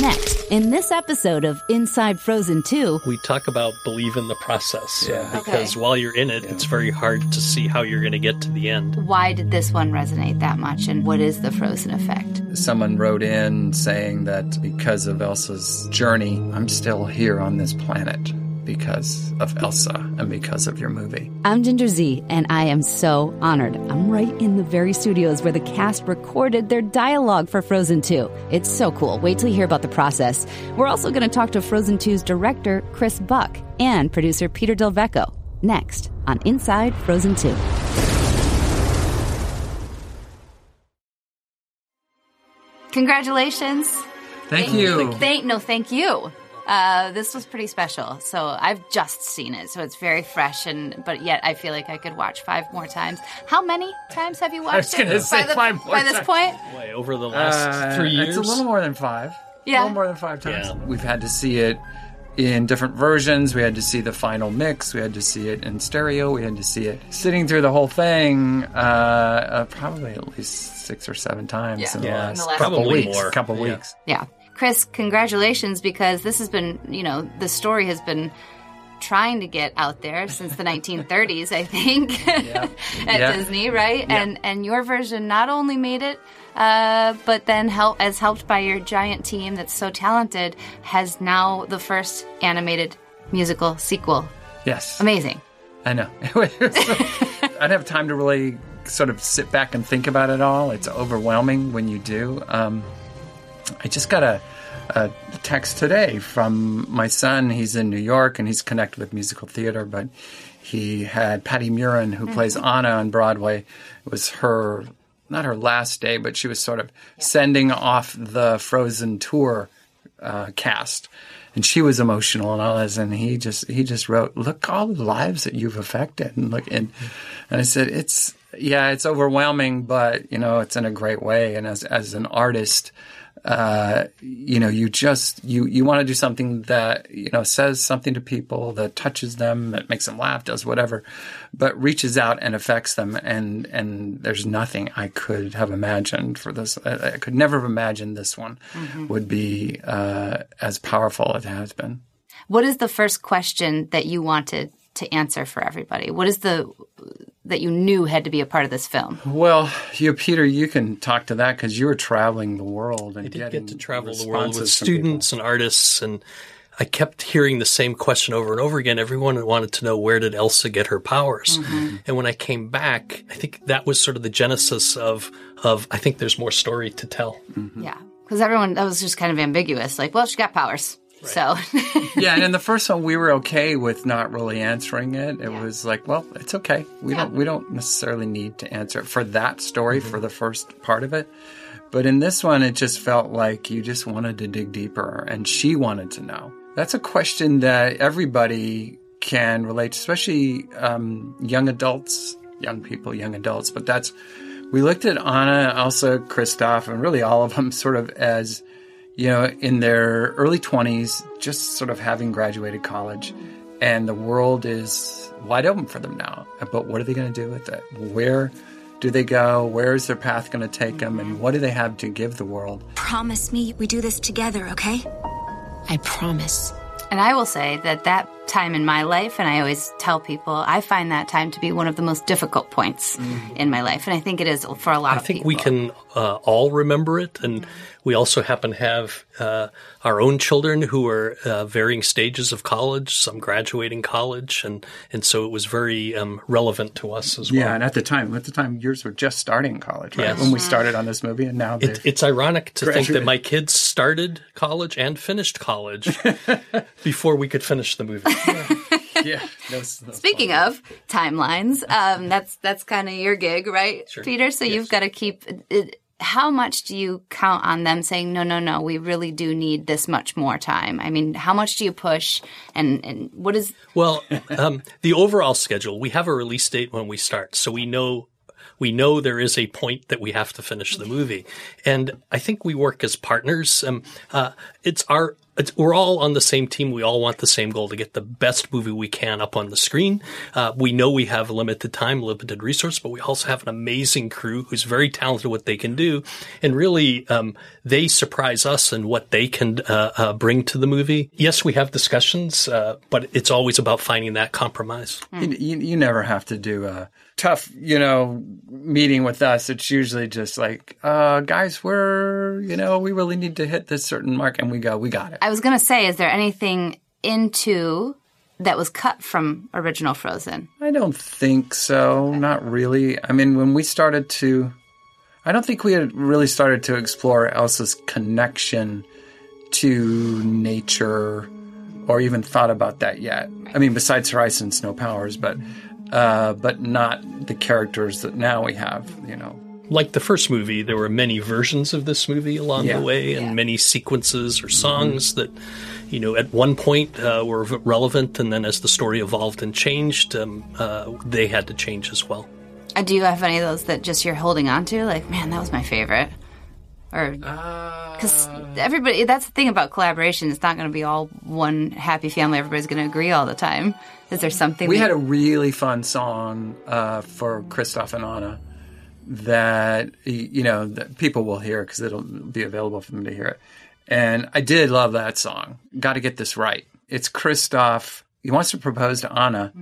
Next, in this episode of Inside Frozen 2, we talk about believe in the process Yeah. because Okay. while you're in it, it's very hard to see how you're going to get to the end. why did this one resonate that much and what is the Frozen effect? Someone wrote in saying that because of Elsa's journey, I'm still here on this planet because of Elsa and because of your movie. I'm Ginger Zee, and I am so honored. I'm right in the very studios where the cast recorded their dialogue for Frozen 2. It's so cool. Wait till you hear about the process. We're also going to talk to Frozen 2's director, Chris Buck, and producer Peter Del Vecho next on Inside Frozen 2. Congratulations. Thank, you. Thank no, thank you. Uh, this was pretty special. So I've just seen it, so it's very fresh, and but yet I feel like I could watch five more times. How many times have you watched was gonna it? say by, the- five more by this times. point? Way over the last Uh, three years. It's a little more than five. Yeah. A little more than five times. Yeah. We've had to see it in different versions. We had to see the final mix. We had to see it in stereo. We had to see it sitting through the whole thing uh, uh, probably at least six or seven times Yeah. in the Yeah. last In the last couple Probably weeks. more. Couple Yeah. weeks. Yeah. Chris, congratulations because this has been, you know, the story has been trying to get out there since the 1930s, I think, at Yeah. Disney, right? And and your version not only made it, uh, but then help as helped by your giant team that's so talented, has now the first animated musical sequel. Yes. Amazing. I know. I don't have time to really sort of sit back and think about it all. It's overwhelming when you do. Um, I just got a, a text today from my son. He's in New York and he's connected with musical theater, but he had Patti Murin, who plays Anna on Broadway. It was her, not her last day, but she was sort of sending off the Frozen tour uh, cast. And she was emotional and all this, and he just he just wrote, "Look all the lives that you've affected." And look, and and I said, "It's yeah, it's overwhelming, but you know, it's in a great way." And as as an artist, uh, you know, you just you you want to do something that you know says something to people, that touches them, that makes them laugh, does whatever, but reaches out and affects them. And and there's nothing I could have imagined for this. I, I could never have imagined this one would be uh, as powerful as it has been. What is the first question that you wanted to answer for everybody? What is the that you knew had to be a part of this film? Well, you, Peter, you can talk to that because you were traveling the world and I did getting get to travel the world with responses people. students and artists, and I kept hearing the same question over and over again. Everyone wanted to know where did Elsa get her powers, mm-hmm. and when I came back, I think that was sort of the genesis of of I think there's more story to tell. Mm-hmm. Yeah, because everyone that was just kind of ambiguous. Like, well, she got powers, so yeah, and in the first one, we were okay with not really answering it. It was like, well, it's okay. We don't we don't necessarily need to answer it for that story for the first part of it. But in this one, it just felt like you just wanted to dig deeper, and she wanted to know. That's a question that everybody can relate, to, especially um, young adults, young people, young adults. But that's we looked at Anna, Elsa, Kristoff, and really all of them sort of as you know, in their early 20s, just sort of having graduated college, and the world is wide open for them now. But what are they going to do with it? Where do they go? Where is their path going to take them? And what do they have to give the world? Promise me we do this together, okay? I promise. And I will say that that time in my life, and I always tell people, I find that time to be one of the most difficult points in my life, and I think it is for a lot I of people. I think we can uh, all remember it, and we also happen to have uh, our own children who are uh, varying stages of college, some graduating college, and and so it was very um, relevant to us as well. Yeah, and at the time, at the time, yours were just starting college, right? Yes. When we started on this movie, and now It, it's ironic to think that my kids started college and finished college before we could finish the movie. yeah. that's- that's Speaking fine. of timelines, um, that's that's kind of your gig, right, Peter? So you've got to keep. It, how much do you count on them saying no, no, no? We really do need this much more time. I mean, how much do you push, and and what is Well, um, the overall schedule, we have a release date when we start, so we know we know there is a point that we have to finish the movie, and I think we work as partners. Um, uh, it's our we're all on the same team. We all want the same goal to get the best movie we can up on the screen. Uh, we know we have limited time, limited resource, but we also have an amazing crew who's very talented at what they can do. And really, um, they surprise us and what they can uh, uh, bring to the movie. Yes, we have discussions, uh, but it's always about finding that compromise. You, you, you never have to do a tough, you know, meeting with us. It's usually just like, uh, guys, we're, you know, we really need to hit this certain mark. And we go, we got it. I was going to say, is there anything into that was cut from original Frozen? I don't think so. Not really. I mean, when we started to, I don't think we had really started to explore Elsa's connection to nature or even thought about that yet. I mean, besides her ice and snow powers, but, uh, but not the characters that now we have, you know. like the first movie, there were many versions of this movie along Yeah. the way, and many sequences or songs that, you know, at one point uh, were relevant, and then as the story evolved and changed, um, uh, they had to change as well. Uh, do you have any of those that just you're holding on to? Like, man, that was my favorite. Or because everybody, that's the thing about collaboration. It's not going to be all one happy family. Everybody's going to agree all the time. Is there something We that- had a really fun song uh, for Kristoff and Anna that you know that people will hear because it'll be available for them to hear it. And I did love that song. Got to get this right. It's Kristoff. He wants to propose to Anna,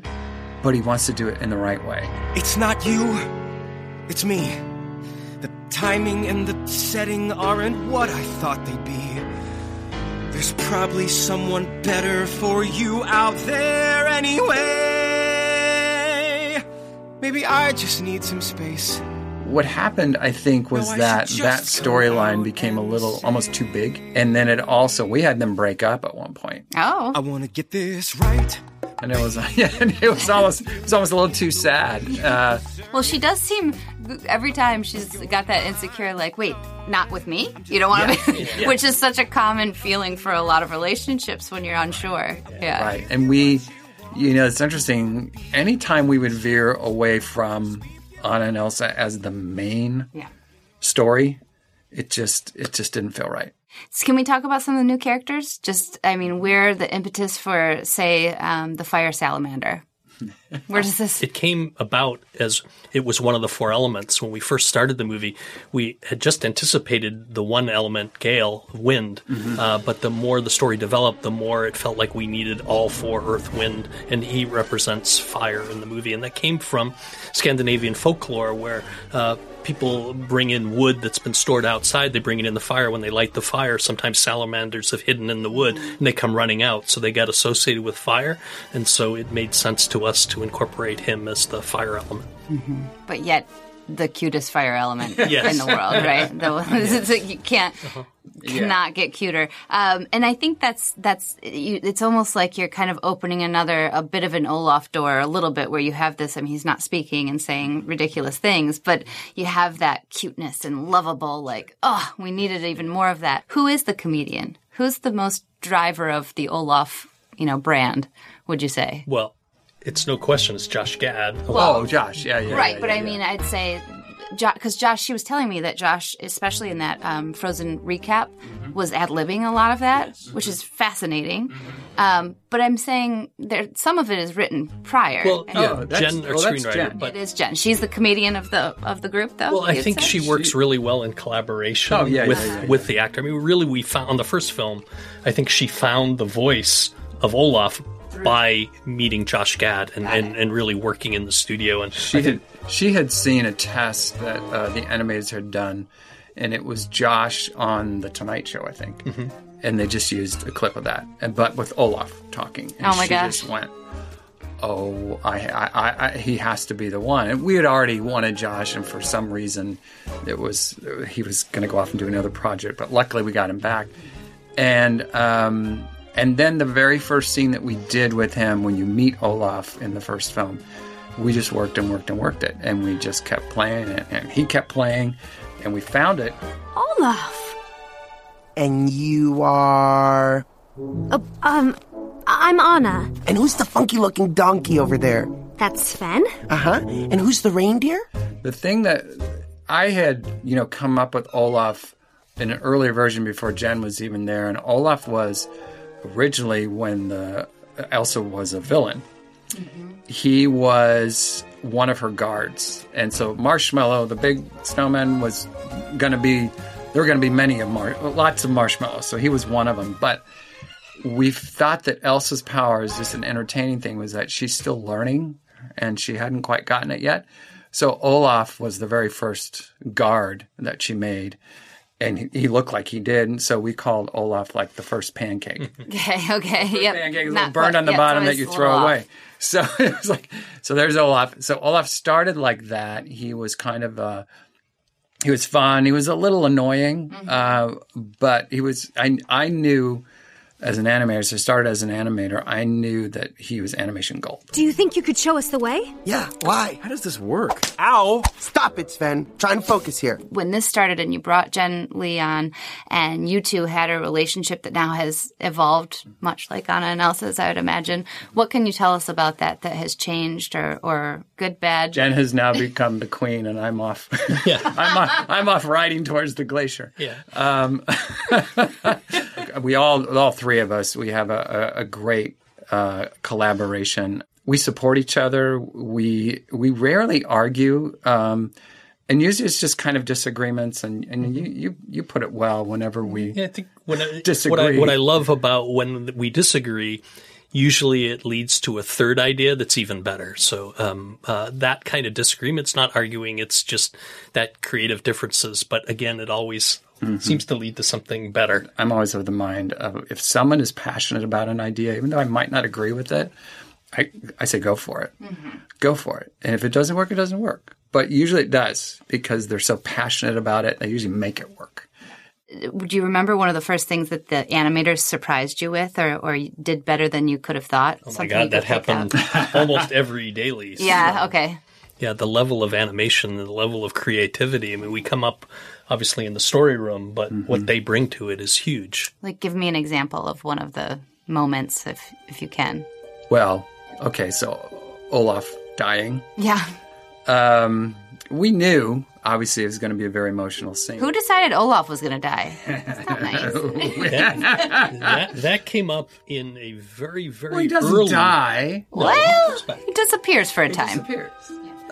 but he wants to do it in the right way. It's not you, it's me. The timing and the setting aren't what I thought they'd be. There's probably someone better for you out there anyway. Maybe I just need some space. What happened, I think, was No, I that that storyline became a little say- almost too big, and then it also we had them break up at one point, Oh, I wanna get this right. And it was yeah, and it was almost it was almost a little too sad. Uh, well, she does seem every time she's got that insecure, like, wait, not with me. You don't want to, be, which is such a common feeling for a lot of relationships when you're unsure. Yeah, Right. And we, you know, it's interesting. Anytime we would veer away from Anna and Elsa as the main Yeah. story, it just it just didn't feel right. So can we talk about some of the new characters? Just, I mean, we're the impetus for, say, um, the fire salamander. Where does this? It came about as it was one of the four elements. When we first started the movie, we had just anticipated the one element, gale, wind. Uh, but the more the story developed, the more it felt like we needed all four earth, wind, and he represents fire in the movie. And that came from Scandinavian folklore where uh, people bring in wood that's been stored outside. They bring it in the fire. When they light the fire, sometimes salamanders have hidden in the wood and they come running out. So they got associated with fire. And so it made sense to us to incorporate him as the fire element. but yet the cutest fire element Yes. in the world, right? The, like you can't cannot get cuter. Um, and I think that's that's you, it's almost like you're kind of opening another a bit of an Olaf door a little bit where you have this. I mean, he's not speaking and saying ridiculous things, but you have that cuteness and lovable. Like, oh, we needed even more of that. Who is the comedian? Who's the most driver of the Olaf, you know, brand? Would you say? Well, it's no question it's Josh Gad. oh, Josh, yeah, yeah, right yeah, but yeah, i yeah. mean i'd say because josh she was telling me that josh especially in that um, frozen recap Mm-hmm. was ad-libbing a lot of that which is fascinating Mm-hmm. um, but i'm saying there some of it is written prior Well, And yeah, Oh, that's- Jen, our well, that's screenwriter. Jen. But it is jen she's the comedian of the of the group though Well, I think say? she works really well in collaboration Oh, yeah, with yeah, yeah, yeah. with the actor. I mean, really, we found on the first film. I think she found the voice of Olaf by meeting Josh Gad and, and, and really working in the studio. And she had she had seen a test that uh, the animators had done, and it was Josh on the Tonight Show, I think, Mm-hmm. and they just used a clip of that, and but with Olaf talking. And Oh my she gosh. Just went. Oh, I, I, I, I, he has to be the one. And we had already wanted Josh, and for some reason, it was he was going to go off and do another project. But luckily, we got him back. And um, and then the very first scene that we did with him, when you meet Olaf in the first film, we just worked and worked and worked it, and we just kept playing it, and he kept playing, and we found it. Olaf. And you are. Um, I'm Anna. And who's the funky looking donkey over there? That's Sven. Uh huh. And who's the reindeer? The thing that I had, you know, come up with Olaf in an earlier version before Jen was even there, and Olaf was originally when the uh, Elsa was a villain. Mm-hmm. He was one of her guards, and so Marshmallow, the big snowman, was going to be. There were going to be many of mar- lots of marshmallows, so he was one of them. But we thought that Elsa's power is just an entertaining thing. Was that she's still learning, and she hadn't quite gotten it yet. So Olaf was the very first guard that she made, and he, looked like he did. And so we called Olaf like the first pancake. Okay, okay. Yep. pancake, a Not little burned on the yeah, bottom that you throw away. So it was like, so there's Olaf. So Olaf started like that. He was kind of uh he was fun. He was a little annoying, Mm-hmm. uh, but he was. I I knew as an animator. So I started as an animator. I knew that he was animation gold. Do you think you could show us the way? Yeah, why? How does this work? Ow! Stop it, Sven. Try and focus here. when this started and you brought Jen Lee on and you two had a relationship that now has evolved much like Anna and Elsa's, I would imagine. What can you tell us about that that has changed or, or good, bad? Jen has now become the queen, and I'm off. Yeah. I'm off, I'm off riding towards the glacier. Yeah. Um, we all, all three of us, we have a, a, a great uh, collaboration. We support each other. We we rarely argue, um, and usually it's just kind of disagreements. And, and you, you you put it well. Whenever we Yeah, I think when I, Disagree. what I what I love about when we disagree, usually it leads to a third idea that's even better. So um, uh, that kind of disagreement's not arguing; it's just that creative differences. But again, it always Mm-hmm. seems to lead to something better. I'm always of the mind of if someone is passionate about an idea, even though I might not agree with it, I, I say go for it. Mm-hmm. Go for it. And if it doesn't work, it doesn't work. But usually it does because they're so passionate about it, they usually make it work. Do you remember one of the first things that the animators surprised you with or, or did better than you could have thought? Oh my god, that happened almost every daily. So, Yeah, okay. Yeah, the level of animation the level of creativity. I mean, we come up obviously in the story room, but what they bring to it is huge. Like, give me an example of one of the moments, if if you can. Well, okay, so Olaf dying. Yeah. Um, we knew, obviously, it was going to be a very emotional scene. Who decided Olaf was going to die? That's not nice. that, that came up in a very, very well, he doesn't early. die. well, he disappears for a time. disappears.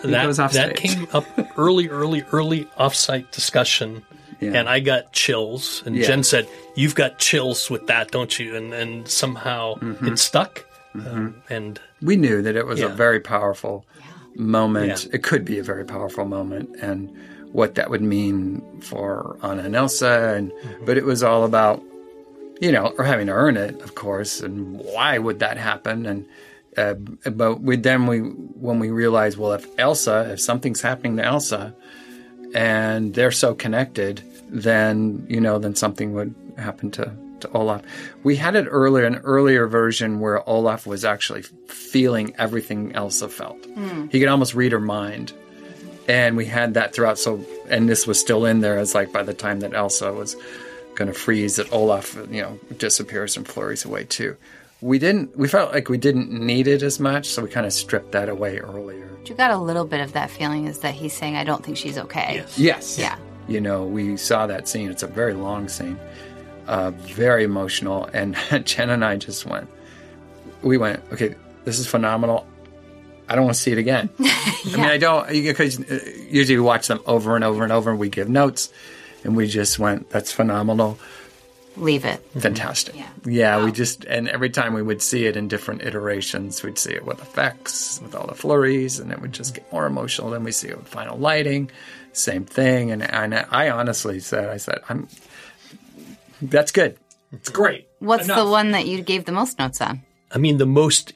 That, goes off that came up early, early, early offsite discussion, Yeah. and I got chills. And Yeah. Jen said, "You've got chills with that, don't you?" And and somehow Mm-hmm. it stuck. Um, and we knew that it was a very powerful moment. Yeah. It could be a very powerful moment, and what that would mean for Anna and Elsa. And Mm-hmm. but it was all about, you know, or having to earn it, of course. And why would that happen? And uh, but we then we when we realized, well, if Elsa, if something's happening to Elsa, and they're so connected, then you know, then something would happen to, to Olaf. We had it earlier, an earlier version where Olaf was actually feeling everything Elsa felt. He could almost read her mind, and we had that throughout. So, and this was still in there as like by the time that Elsa was going to freeze, that Olaf, you know, disappears and flurries away too. We didn't. We felt like we didn't need it as much, so we kind of stripped that away earlier. You got a little bit of that feeling is that he's saying, I don't think she's okay. Yes. yes. Yeah. You know, we saw that scene. It's a very long scene, uh, very emotional. And Jen and I just went, we went, okay, this is phenomenal. I don't want to see it again. I mean, I don't, because uh, usually we watch them over and over and over and we give notes. And we just went, that's phenomenal. Leave it. Fantastic. Yeah. Yeah, we just, and every time we would see it in different iterations, we'd see it with effects, with all the flurries, and it would just get more emotional. Then we see it with final lighting, same thing. And, and I honestly said, I said, I'm, that's good. It's great. What's Enough. the one that you gave the most notes on? I mean, the most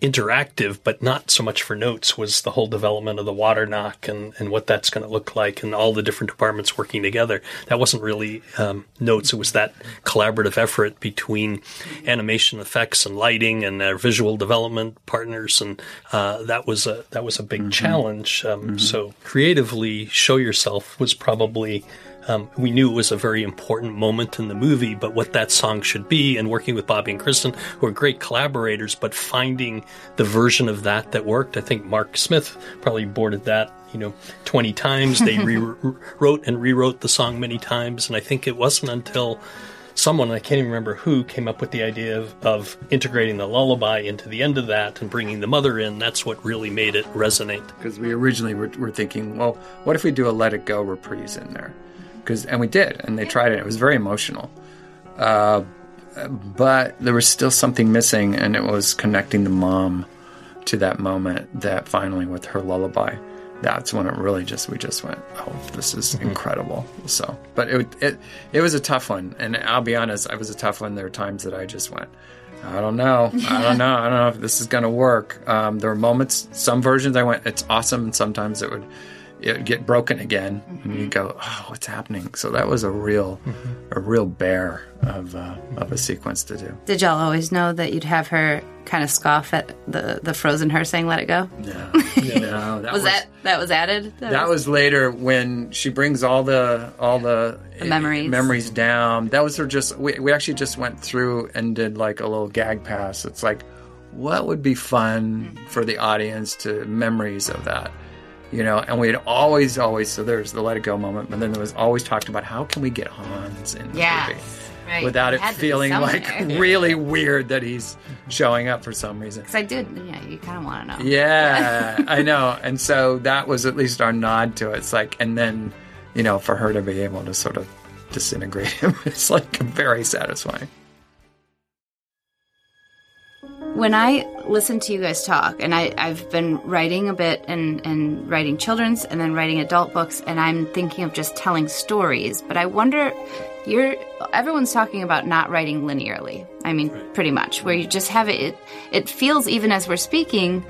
interactive, but not so much for notes, was the whole development of the water Nokk and, and what that's going to look like and all the different departments working together. That wasn't really um, notes. It was that collaborative effort between animation effects and lighting and our visual development partners. And uh, that was a, that was a big challenge. Um, So creatively show yourself was probably Um, we knew it was a very important moment in the movie, but what that song should be, and working with Bobby and Kristen, who are great collaborators, but finding the version of that that worked. I think Mark Smith probably boarded that, you know, 20 times. They rewrote and rewrote the song many times, and I think it wasn't until someone, I can't even remember who, came up with the idea of, of integrating the lullaby into the end of that and bringing the mother in. That's what really made it resonate. Because we originally were, were thinking, well, what if we do a Let It Go reprise in there? Because and we did, and they tried it. It was very emotional, uh, but there was still something missing, and it was connecting the mom to that moment. That finally, with her lullaby, that's when it really just we just went, oh, this is mm-hmm. incredible. So, but it it it was a tough one, and I'll be honest, it was a tough one. There were times that I just went, I don't know, I don't know, I don't know if this is going to work. Um, there were moments, some versions I went, it's awesome, and sometimes it would get broken again, mm-hmm. and you go, "Oh, what's happening?" So that was a real, mm-hmm. a real bear of uh, of a sequence to do. Did y'all always know that you'd have her kind of scoff at the the frozen her saying "Let it go"? No, no, that was, was, that that was added. That, that was... was... later when she brings all the all the, the memories memories down. That was her just. We we actually just went through and did like a little gag pass. It's like, what would be fun for the audience to memories of that you know, and we had always, always, so there's the let it go moment, but then there was always talked about how can we get Hans in the yes, movie right. without it feeling like really weird that he's showing up for some reason. Because I did, yeah, you kind of want to know. Yeah, I know. And so that was at least our nod to it. It's like, and then, you know, for her to be able to sort of disintegrate him, it's like very satisfying when I listen to you guys talk, and I, I've been writing a bit and, and writing children's and then writing adult books, and I'm thinking of just telling stories, but I wonder you're everyone's talking about not writing linearly. I mean, right. pretty much, where you just have it, it it feels even as we're speaking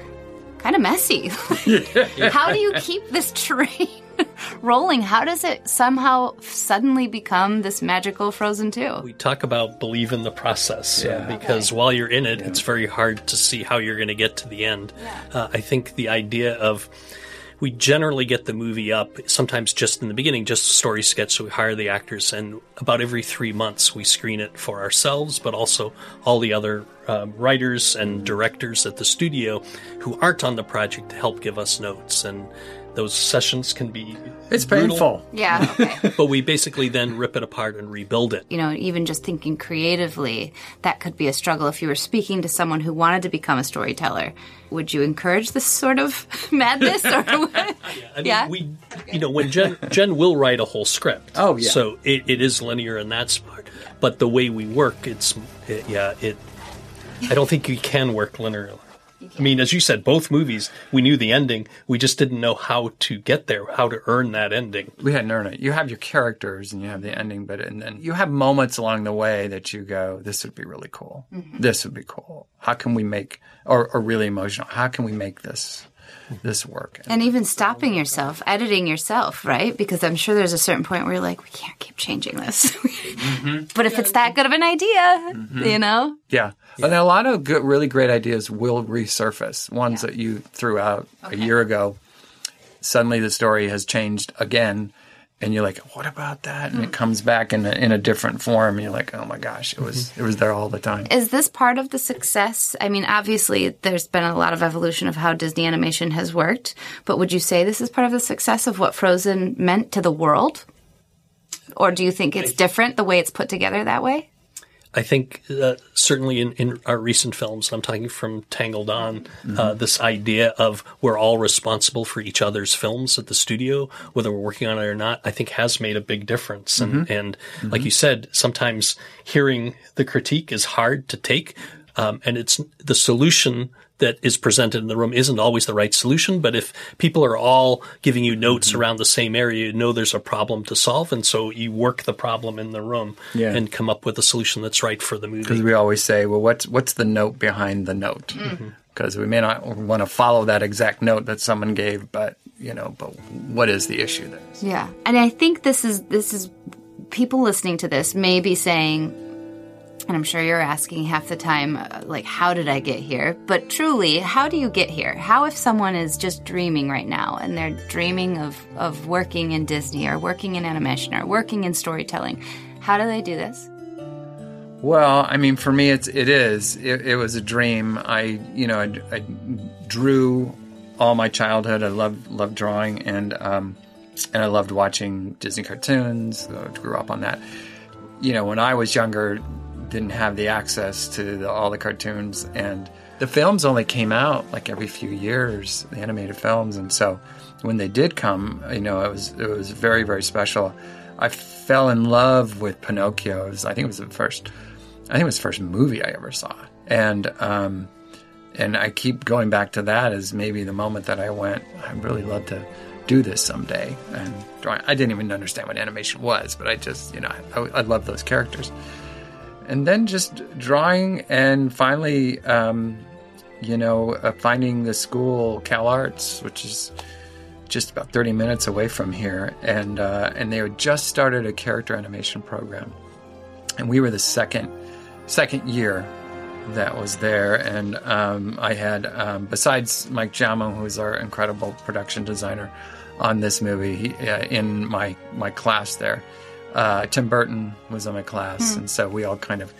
kind of messy. How do you keep this train rolling? How does it somehow suddenly become this magical Frozen 2? We talk about believe in the process yeah. uh, because okay. while you're in it, yeah. it's very hard to see how you're going to get to the end. Yeah. Uh, I think the idea of we generally get the movie up sometimes just in the beginning, just a story sketch. So we hire the actors, and about every three months we screen it for ourselves, but also all the other um, writers and directors at the studio who aren't on the project to help give us notes. And those sessions can be it's brutal. painful. Yeah okay. but we basically then rip it apart and rebuild it. You know even just thinking creatively that could be a struggle. If you were speaking to someone who wanted to become a storyteller would you encourage this sort of madness or yeah, I mean, yeah? we you know when jen jen will write a whole script. Oh yeah. So it, it is linear in that part. But the way we work it's it, yeah it i don't think you can work linearly I mean, as you said, both movies, we knew the ending. We just didn't know how to get there, how to earn that ending. We hadn't earned it. You have your characters and you have the ending, but and then you have moments along the way that you go, this would be really cool. Mm-hmm. This would be cool. How can we make, or, or really emotional, how can we make this this work. And even stopping yourself, editing yourself, right? Because I'm sure there's a certain point where you're like, we can't keep changing this. mm-hmm. But if it's that good of an idea, mm-hmm. you know? Yeah. yeah. And a lot of good, really great ideas will resurface. Ones yeah. that you threw out okay. a year ago. Suddenly the story has changed again and you're like, what about that? And it hmm. comes back in a, in a different form. And you're like, oh my gosh, it was mm-hmm. it was there all the time. Is this part of the success? I mean, obviously, there's been a lot of evolution of how Disney animation has worked, but would you say this is part of the success of what Frozen meant to the world? Or do you think it's different the way it's put together that way? I think uh, certainly in, in, our recent films, I'm talking from Tangled On, mm-hmm. uh, this idea of we're all responsible for each other's films at the studio, whether we're working on it or not, I think has made a big difference. And, mm-hmm. and mm-hmm. like you said, sometimes hearing the critique is hard to take. Um, and it's the solution that is presented in the room isn't always the right solution. But if people are all giving you notes mm-hmm. around the same area, you know there's a problem to solve. And so you work the problem in the room yeah. and come up with a solution that's right for the movie. Because we always say, well, what's, what's the note behind the note? Mm-hmm. Because mm-hmm. we may not want to follow that exact note that someone gave, but you know, but what is the issue there? Yeah. And I think this is, this is people listening to this may be saying, and I'm sure you're asking half the time, uh, like, how did I get here? But truly, how do you get here? How if someone is just dreaming right now and they're dreaming of, of working in Disney or working in animation or working in storytelling, how do they do this? Well, I mean, for me, it's it is. It, it was a dream. I, you know, I, I, drew all my childhood. I loved loved drawing, and um, and I loved watching Disney cartoons. I grew up on that. You know, when I was younger, didn't have the access to the, all the cartoons, and the films only came out like every few years, the animated films, and so when they did come, you know, it was it was very very special. I fell in love with Pinocchio. Was, I think it was the first I think it was the first movie I ever saw, and um, and I keep going back to that as maybe the moment that I went. I'd really love to do this someday. And I didn't even understand what animation was, but I just you know I, I love those characters. And then just drawing, and finally, um, you know, uh, finding the school Cal Arts, which is just about 30 minutes away from here, and uh, and they had just started a character animation program, and we were the second second year that was there, and um, I had um, besides Mike Giaimo, who is our incredible production designer on this movie, he, uh, in my my class there. Uh, Tim Burton was in my class, mm. and so we all kind of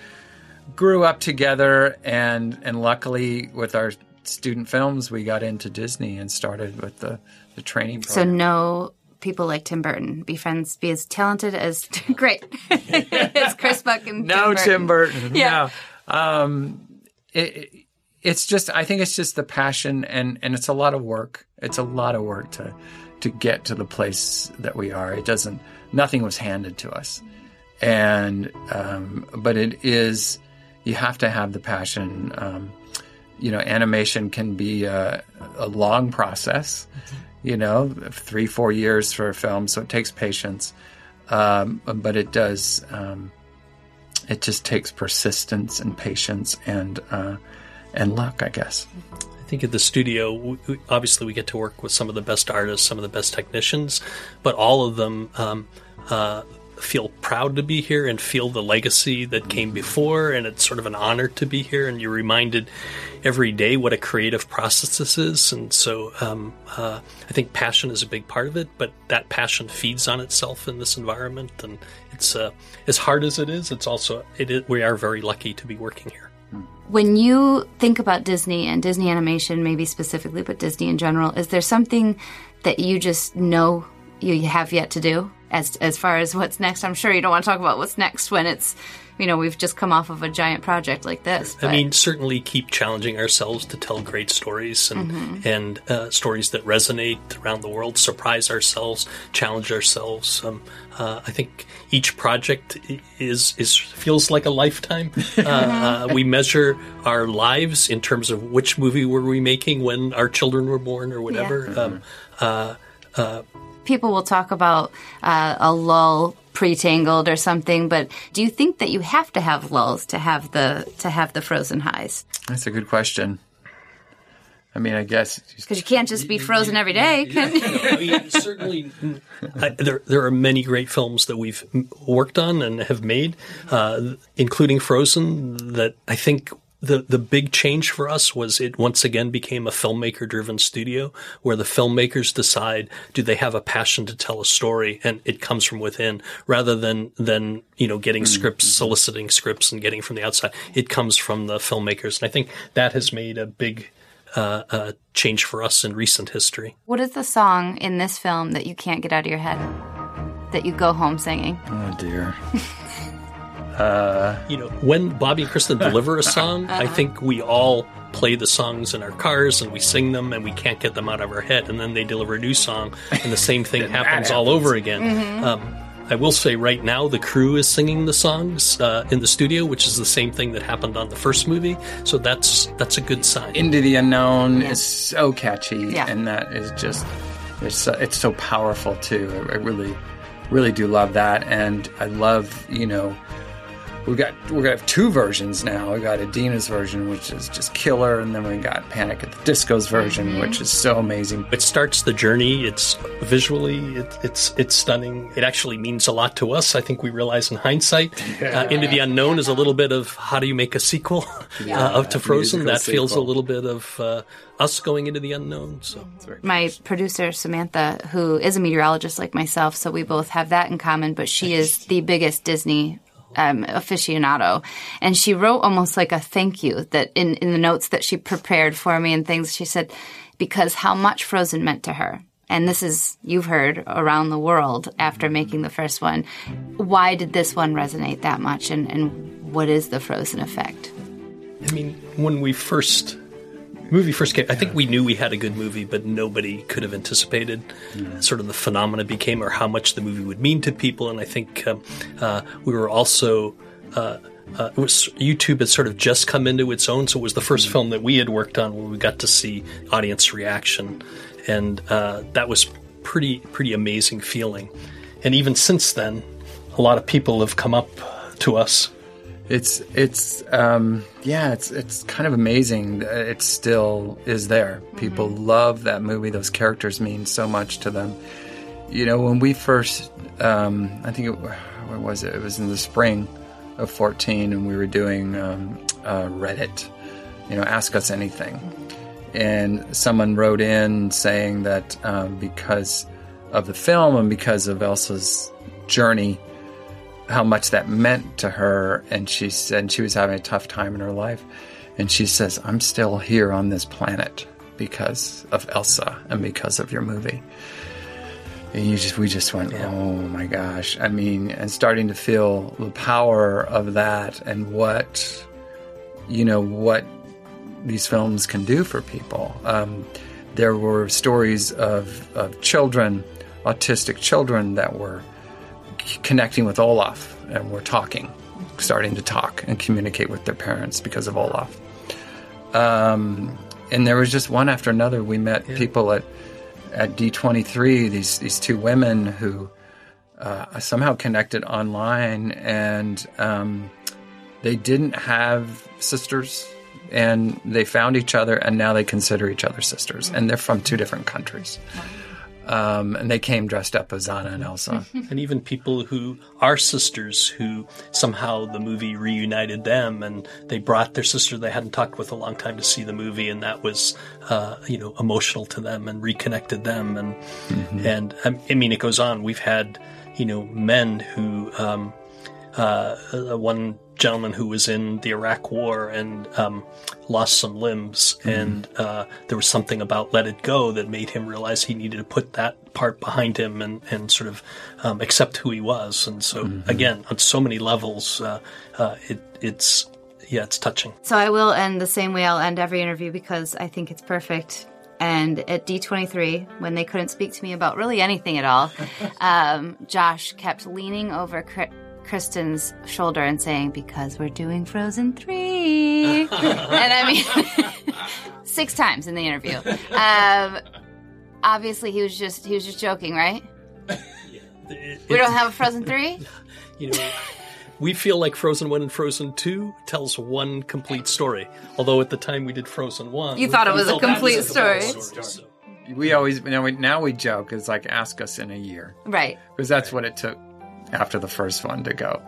grew up together. And and luckily, with our student films, we got into Disney and started with the the training. Program. So no people like Tim Burton. Be friends, be as talented as great as Chris Buck and no Tim Burton. Tim Burton. yeah. No. Um, it, it's just I think it's just the passion and and it's a lot of work. It's a lot of work to to get to the place that we are. It doesn't. Nothing was handed to us, and um, but it is. You have to have the passion. Um, you know, animation can be a, a long process. You know, three, four years for a film. So it takes patience. Um, but it does, um, it just takes persistence and patience and, uh, and luck, I guess. Think at the studio, we, obviously, we get to work with some of the best artists, some of the best technicians, but all of them um, uh, feel proud to be here and feel the legacy that came before. And it's sort of an honor to be here. And you're reminded every day what a creative process this is. And so um, uh, I think passion is a big part of it, but that passion feeds on itself in this environment. And it's uh, as hard as it is, it's also, we are very lucky to be working here. When you think about Disney and Disney animation, maybe specifically, but Disney in general, is there something that you just know you have yet to do as as far as what's next? I'm sure you don't want to talk about what's next when it's you know, we've just come off of a giant project like this. But. I mean, certainly keep challenging ourselves to tell great stories and mm-hmm. and uh, stories that resonate around the world. Surprise ourselves, challenge ourselves. Um, uh, I think each project is is feels like a lifetime. Uh, uh, we measure our lives in terms of which movie were we making when our children were born or whatever. Yeah. Um, uh, uh, People will talk about a lull pre-tangled or something. But do you think that you have to have lulls to have the to have the frozen highs? That's a good question. I mean, I guess because you can't just be frozen every day. Can yeah, certainly, I, there there are many great films that we've worked on and have made, uh, including Frozen. That I think the the big change for us was it once again became a filmmaker driven studio where the filmmakers decide do they have a passion to tell a story and it comes from within rather than than you know getting mm-hmm. scripts soliciting scripts and getting from the outside it comes from the filmmakers and I think that has made a big uh, uh, change for us in recent history. What is the song in this film that you can't get out of your head that you go home singing? Oh dear. Uh, you know, when Bobby and Kristen deliver a song, uh-huh. I think we all play the songs in our cars and we sing them and we can't get them out of our head. And then they deliver a new song and the same thing happens, happens, all over again. Mm-hmm. Um, I will say right now the crew is singing the songs uh, in the studio, which is the same thing that happened on the first movie. So that's that's a good sign. Into the Unknown yeah. is so catchy, yeah. and that is just it's it's so powerful too. I, I really really do love that, and I love you know we got we're gonna have two versions now. We got Idina's version, which is just killer, and then we got Panic at the Disco's version, Mm-hmm. which is so amazing. It starts the journey. It's visually, it, it's it's stunning. It actually means a lot to us. I think we realize in hindsight. Uh, Into the Unknown is a little bit of how do you make a sequel uh, of to Frozen. musical That feels a little bit of uh, us going into the unknown. So my producer Samantha, who is a meteorologist like myself, so we both have that in common. But she is the biggest Disney um, aficionado, and she wrote almost like a thank you that in in the notes that she prepared for me and things. She said because how much Frozen meant to her. And this is, you've heard around the world after making the first one. Why did this one resonate that much? And, and what is the Frozen effect? I mean, when we first movie first came, I think we knew we had a good movie, but nobody could have anticipated sort of the phenomena became or how much the movie would mean to people. And I think um, uh, we were also. Uh, uh, it was, YouTube had sort of just come into its own, so it was the first film that we had worked on where we got to see audience reaction, and uh, that was pretty pretty amazing feeling. And even since then, a lot of people have come up to us It's it's um, yeah, it's it's kind of amazing. that It still is there. People love that movie. Those characters mean so much to them. You know, when we first, um, I think it, where was it? It was in the spring of fourteen, and we were doing um, uh, Reddit. You know, ask us anything, and someone wrote in saying that um, because of the film and because of Elsa's journey how much that meant to her and she said she was having a tough time in her life. And she says i'm still here on this planet because of elsa and because of your movie. And you just we just went oh my gosh. I mean and starting to feel the power of that and what you know what these films can do for people. Um, there were stories of, of children autistic children that were connecting with Olaf and were talking, starting to talk and communicate with their parents because of Olaf. Um, and there was just one after another. We met people at at D23. These these two women who uh, somehow connected online, and um, they didn't have sisters, and they found each other, and now they consider each other sisters, and they're from two different countries. Um, and they came dressed up as Anna and Elsa. and even people who are sisters who somehow the movie reunited them and they brought their sister they hadn't talked with a long time to see the movie and that was uh, you know emotional to them and reconnected them and and um, I mean it goes on we've had you know men who um, uh, uh, one gentleman who was in the Iraq War and um, lost some limbs, and uh, there was something about "Let It Go" that made him realize he needed to put that part behind him and and sort of um, accept who he was. And so, again, on so many levels, uh, uh, it it's yeah, it's touching. So I will end the same way I'll end every interview because I think it's perfect. And at D23, when they couldn't speak to me about really anything at all, um, Josh kept leaning over Kri- Kristen's shoulder and saying, Because we're doing Frozen 3. and I mean, six times in the interview. Um, obviously, he was just he was just joking, right? We don't have a Frozen 3? you know, we feel like Frozen 1 and Frozen 2 tells one complete story. Although at the time we did Frozen 1, You thought it was a felt that complete story. so- we always you know, we, now we joke it's like ask us in a year Right. because that's what it took after the first one to go.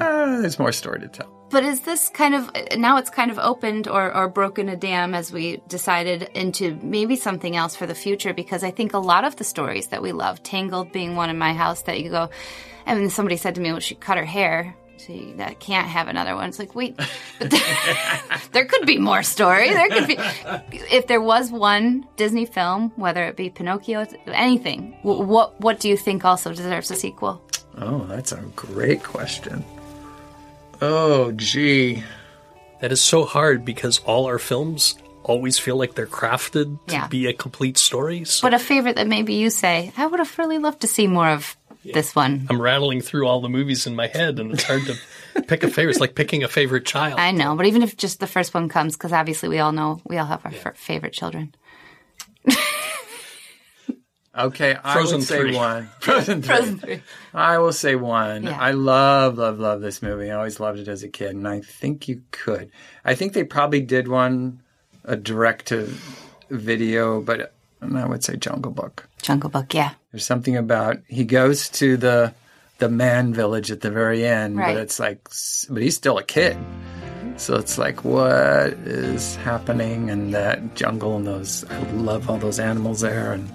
"Ah, there's more story to tell. But is this kind of now it's kind of opened or, or broken a dam as we decided into maybe something else for the future? Because I think a lot of the stories that we love, Tangled being one in my house, that you go, I mean, somebody said to me, well, she cut her hair. So you, that can't have another one. It's like, wait, but there, there could be more story. There could be, if there was one Disney film, whether it be Pinocchio, anything. wh- What what do you think also deserves a sequel? Oh, that's a great question. Oh, gee. That is so hard because all our films always feel like they're crafted to Yeah. be a complete story. So But a favorite that maybe you say, I would have really loved to see more of this one. I'm rattling through all the movies in my head, and it's hard to pick a favorite. It's like picking a favorite child. I know, but even if just the first one comes, because obviously we all know we all have our f- favorite children. Okay, I Frozen would say three. one. Frozen three. Frozen three. I will say one. Yeah. I love, love, love this movie. I always loved it as a kid, and I think you could. I think they probably did one, a direct to video, but I would say Jungle Book. Jungle Book, yeah. There's something about he goes to the the man village at the very end, Right. but it's like, but he's still a kid. So it's like, what is happening in that jungle and those? I love all those animals there, and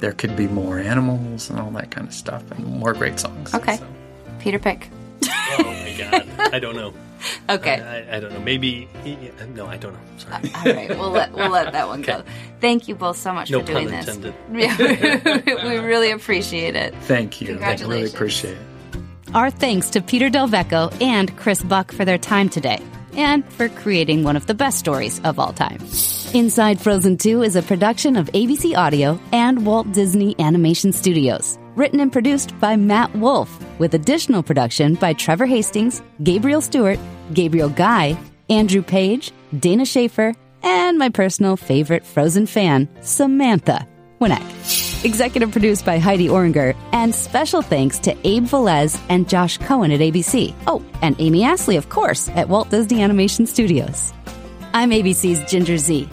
there could be more animals and all that kind of stuff, and more great songs. Okay. So- Peter Pick. Oh my god, I don't know. Okay. I, I don't know. Maybe no, I don't know. Sorry. Uh, all right, we'll let we'll let that one go. Thank you both so much No for doing pun this. intended. Yeah, we really appreciate it. Thank you. I really appreciate it. Our thanks to Peter Del Vecho and Chris Buck for their time today and for creating one of the best stories of all time. Inside Frozen 2 is a production of ABC Audio and Walt Disney Animation Studios. Written and produced by Matt Wolf, with additional production by Trevor Hastings, Gabriel Stewart, Gabriel Guy, Andrew Page, Dana Schaefer, and my personal favorite Frozen fan, Samantha Winnick. Executive produced by Heidi Oringer, and special thanks to Abe Velez and Josh Cohen at ABC. Oh, and Amy Astley, of course, at Walt Disney Animation Studios. I'm ABC's Ginger Zee,